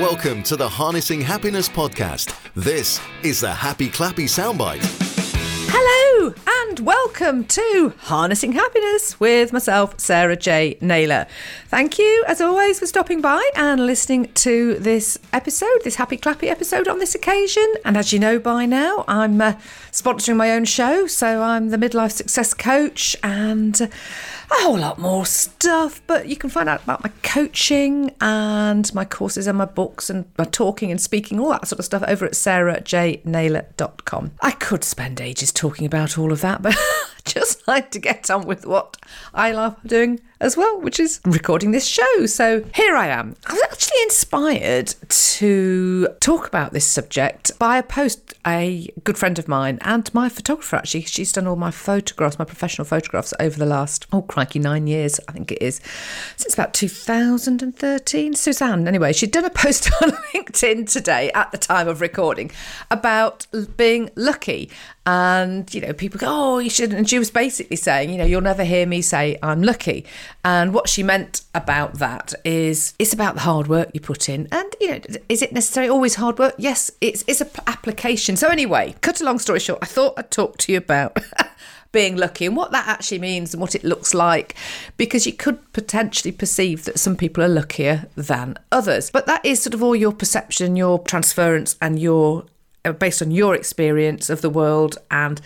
Welcome to the Harnessing Happiness podcast. This is the Happy Clappy Soundbite. Hello and welcome to Harnessing Happiness with myself, Sarah J. Naylor. Thank you, as always, for stopping by and listening to this episode, this Happy Clappy episode on this occasion. And as you know by now, I'm uh, sponsoring my own show, so I'm the midlife success coach and uh, a whole lot more stuff. But you can find out about my coaching and my courses and my books and my talking and speaking, all that sort of stuff over at sarahjnaylor.com. I could spend ages talking about all of that, but just like to get on with what I love doing as well, which is recording this show. So here I am. I was actually inspired to talk about this subject by a post a good friend of mine and my photographer actually. She's done all my photographs, my professional photographs over the last, oh crikey, nine years, I think it is, since about 2013. Suzanne, anyway, she'd done a post on LinkedIn today at the time of recording about being lucky. And, you know, people go, oh, you shouldn't. And she was basically saying, you know, you'll never hear me say I'm lucky. And what she meant about that is it's about the hard work you put in. And, you know, is it necessarily always hard work? Yes, it's, it's an application. So, anyway, cut a long story short, I thought I'd talk to you about. being lucky and what that actually means and what it looks like because you could potentially perceive that some people are luckier than others but that is sort of all your perception your transference and your Uh, based on your experience of the world and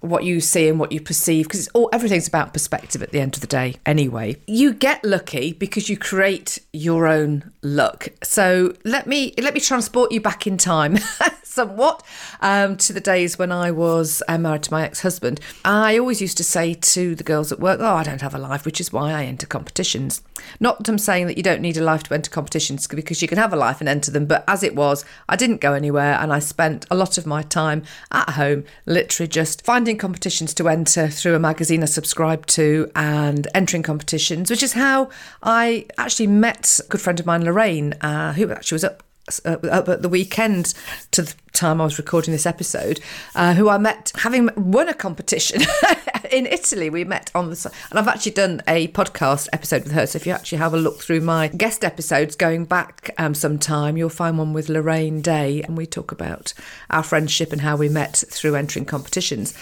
what you see and what you perceive because all everything's about perspective at the end of the day anyway. You get lucky because you create your own luck. So let me let me transport you back in time somewhat um, to the days when I was uh, married to my ex-husband. I always used to say to the girls at work oh I don't have a life which is why I enter competitions. Not that I'm saying that you don't need a life to enter competitions because you can have a life and enter them but as it was I didn't go anywhere and I spent spent a lot of my time at home, literally just finding competitions to enter through a magazine I subscribed to and entering competitions, which is how I actually met a good friend of mine, Lorraine, uh, who actually was up uh, up at the weekend to time I was recording this episode, uh, who I met having won a competition in Italy. We met on the and I've actually done a podcast episode with her. So if you actually have a look through my guest episodes going back um, some time, you'll find one with Lorraine Day, and we talk about our friendship and how we met through entering competitions.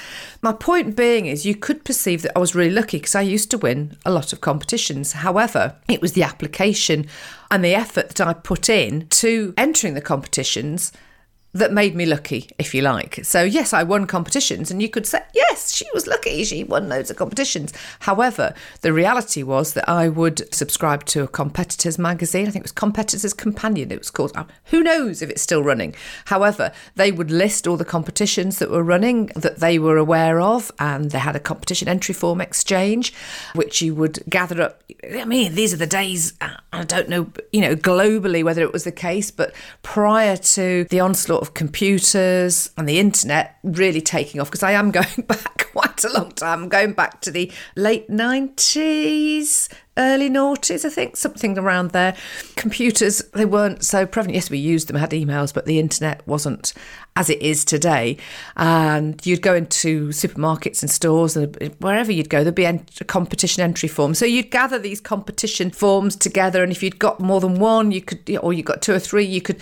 My point being is, you could perceive that I was really lucky because I used to win a lot of competitions. However, it was the application and the effort that I put in to entering the competitions that made me lucky, if you like. So, yes, I won competitions, and you could say, yes, she was lucky, she won loads of competitions. However, the reality was that I would subscribe to a competitors magazine. I think it was Competitors Companion, it was called. Uh, who knows if it's still running? However, they would list all the competitions that were running that they were aware of, and they had a competition entry form exchange, which you would gather up. I mean, these are the days, uh, I don't know, you know, globally whether it was the case, but prior to the onslaught of computers and the internet really taking off because I am going back quite a long time. I'm going back to the late 90s, early noughties, I think, something around there. Computers, they weren't so prevalent. Yes, we used them, had emails, but the internet wasn't as it is today. And you'd go into supermarkets and stores, and wherever you'd go, there'd be a competition entry form. So you'd gather these competition forms together, and if you'd got more than one, you could, or you got two or three, you could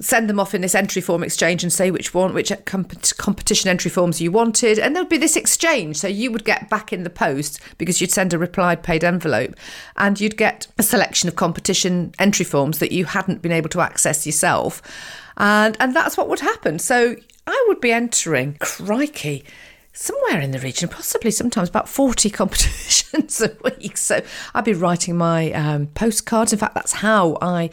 send them off in this entry form exchange and say which one, which competition entry forms you wanted, and there'd be this exchange. So you would get back in the post because you'd send a replied paid envelope, and you'd get a selection of competition entry forms that you hadn't been able to access yourself, and and that's what would happen. So I would be entering, crikey somewhere in the region, possibly sometimes about 40 competitions a week. So I'd be writing my um, postcards. In fact, that's how I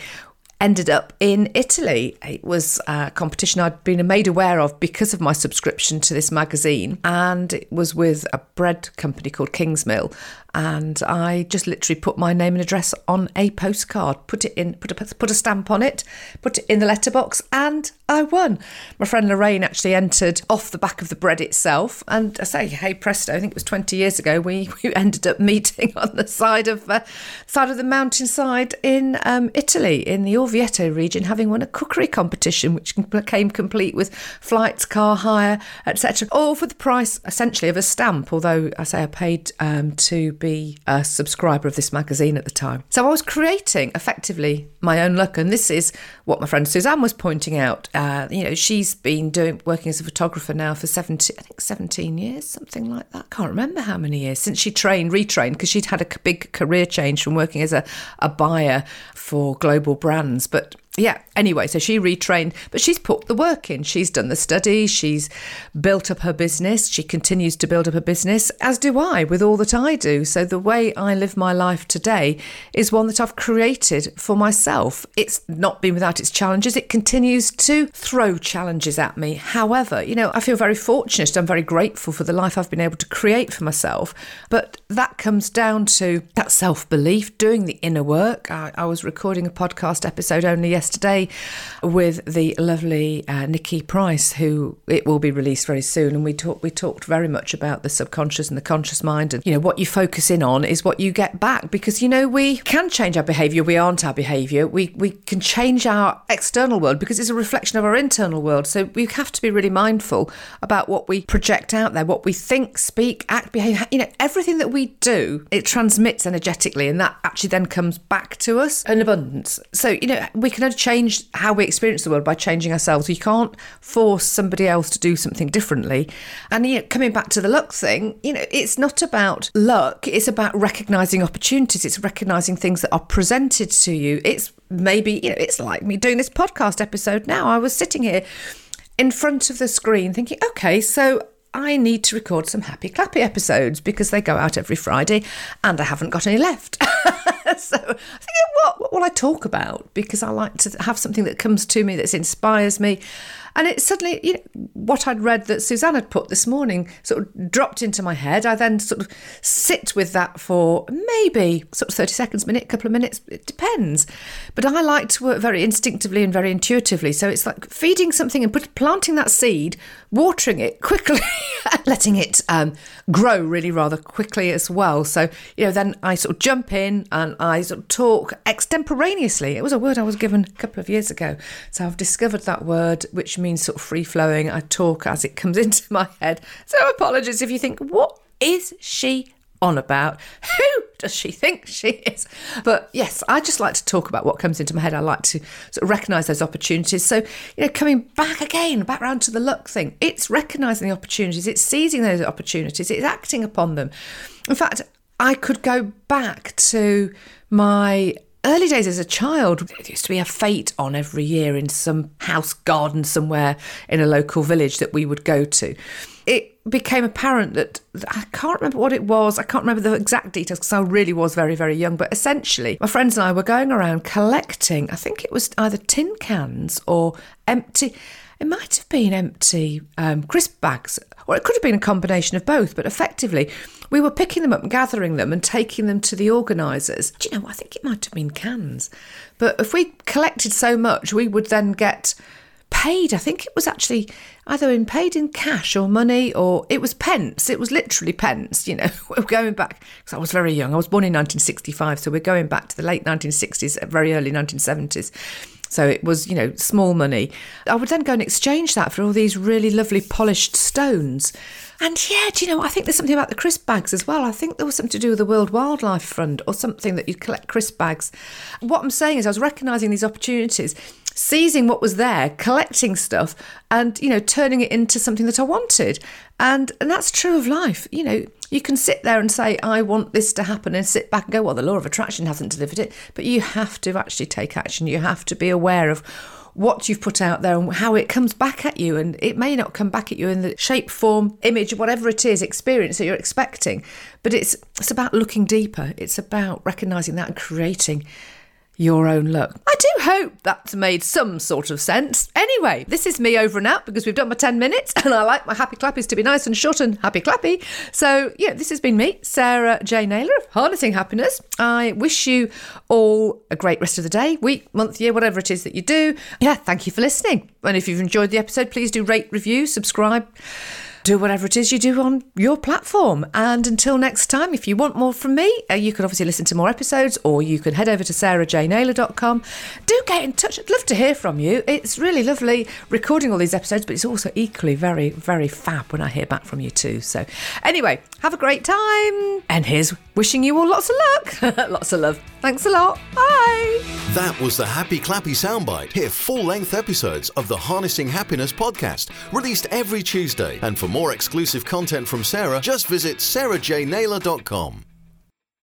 ended up in Italy. It was a competition I'd been made aware of because of my subscription to this magazine, and it was with a bread company called Kingsmill and I just literally put my name and address on a postcard, put it in, put a put a stamp on it, put it in the letterbox, and I won. My friend Lorraine actually entered off the back of the bread itself, and I say, hey presto, I think it was twenty years ago. We, we ended up meeting on the side of uh, side of the mountainside in um, Italy, in the Orvieto region, having won a cookery competition, which came complete with flights, car hire, etc., all for the price essentially of a stamp. Although I say I paid um, to be be a subscriber of this magazine at the time. So I was creating effectively my own look, and this is what my friend Suzanne was pointing out. Uh, you know, she's been doing working as a photographer now for 17, I think 17 years, something like that. I Can't remember how many years since she trained, retrained, because she'd had a big career change from working as a, a buyer for global brands. But yeah, anyway, so she retrained, but she's put the work in. She's done the study, she's built up her business, she continues to build up her business, as do I with all that I do. So the way I live my life today is one that I've created for myself. It's not been without its challenges, it continues to throw challenges at me. However, you know, I feel very fortunate, I'm very grateful for the life I've been able to create for myself, but that comes down to that self belief, doing the inner work. I, I was recording a podcast episode only yesterday yesterday with the lovely uh, Nikki Price, who it will be released very soon. And we talked we talked very much about the subconscious and the conscious mind, and you know what you focus in on is what you get back because you know we can change our behaviour. We aren't our behaviour. We we can change our external world because it's a reflection of our internal world. So we have to be really mindful about what we project out there, what we think, speak, act, behave. You know everything that we do, it transmits energetically, and that actually then comes back to us in abundance. So you know we can change how we experience the world by changing ourselves. You can't force somebody else to do something differently. And you know, coming back to the luck thing, you know, it's not about luck, it's about recognizing opportunities, it's recognizing things that are presented to you. It's maybe, you know, it's like me doing this podcast episode now. I was sitting here in front of the screen thinking, okay, so I need to record some happy clappy episodes because they go out every Friday and I haven't got any left. so I think, what, what will I talk about? Because I like to have something that comes to me that inspires me. And it suddenly, you know, what I'd read that Suzanne had put this morning sort of dropped into my head. I then sort of sit with that for maybe sort of 30 seconds, minute, couple of minutes. It depends. But I like to work very instinctively and very intuitively. So it's like feeding something and put, planting that seed, watering it quickly, letting it um, grow really rather quickly as well. So, you know, then I sort of jump in and I sort of talk extemporaneously. It was a word I was given a couple of years ago. So I've discovered that word, which means means sort of free flowing. I talk as it comes into my head. So apologies if you think, what is she on about? Who does she think she is? But yes, I just like to talk about what comes into my head. I like to sort of recognise those opportunities. So, you know, coming back again, back round to the luck thing, it's recognising the opportunities, it's seizing those opportunities, it's acting upon them. In fact, I could go back to my early days as a child, there used to be a fete on every year in some house garden somewhere in a local village that we would go to. It became apparent that I can't remember what it was. I can't remember the exact details because I really was very, very young. But essentially, my friends and I were going around collecting, I think it was either tin cans or empty it might have been empty um, crisp bags, or it could have been a combination of both, but effectively, we were picking them up and gathering them and taking them to the organisers. Do you know, I think it might have been cans. But if we collected so much, we would then get paid. I think it was actually either in paid in cash or money, or it was pence. It was literally pence. You know, we're going back because I was very young. I was born in 1965, so we're going back to the late 1960s, very early 1970s. So it was, you know, small money. I would then go and exchange that for all these really lovely polished stones. And yeah, do you know, I think there's something about the crisp bags as well. I think there was something to do with the World Wildlife Fund or something that you'd collect crisp bags. What I'm saying is, I was recognising these opportunities, seizing what was there, collecting stuff, and, you know, turning it into something that I wanted. And, and that's true of life. You know, you can sit there and say, I want this to happen, and sit back and go, well, the law of attraction hasn't delivered it. But you have to actually take action. You have to be aware of what you've put out there and how it comes back at you. And it may not come back at you in the shape, form, image, whatever it is, experience that you're expecting. But it's it's about looking deeper. It's about recognizing that and creating your own look. I do hope that's made some sort of sense. Anyway, this is me over and out because we've done my 10 minutes and I like my happy clappies to be nice and short and happy clappy. So, yeah, this has been me, Sarah J. Naylor of Harnessing Happiness. I wish you all a great rest of the day, week, month, year, whatever it is that you do. Yeah, thank you for listening. And if you've enjoyed the episode, please do rate, review, subscribe do whatever it is you do on your platform. And until next time, if you want more from me, uh, you can obviously listen to more episodes or you can head over to sarahjnaylor.com. Do get in touch. I'd love to hear from you. It's really lovely recording all these episodes, but it's also equally very, very fab when I hear back from you too. So, anyway, have a great time. And here's wishing you all lots of luck. lots of love. Thanks a lot. Bye. That was the Happy Clappy Soundbite. Hear full length episodes of the Harnessing Happiness podcast, released every Tuesday. And for more exclusive content from Sarah, just visit sarahjnaylor.com.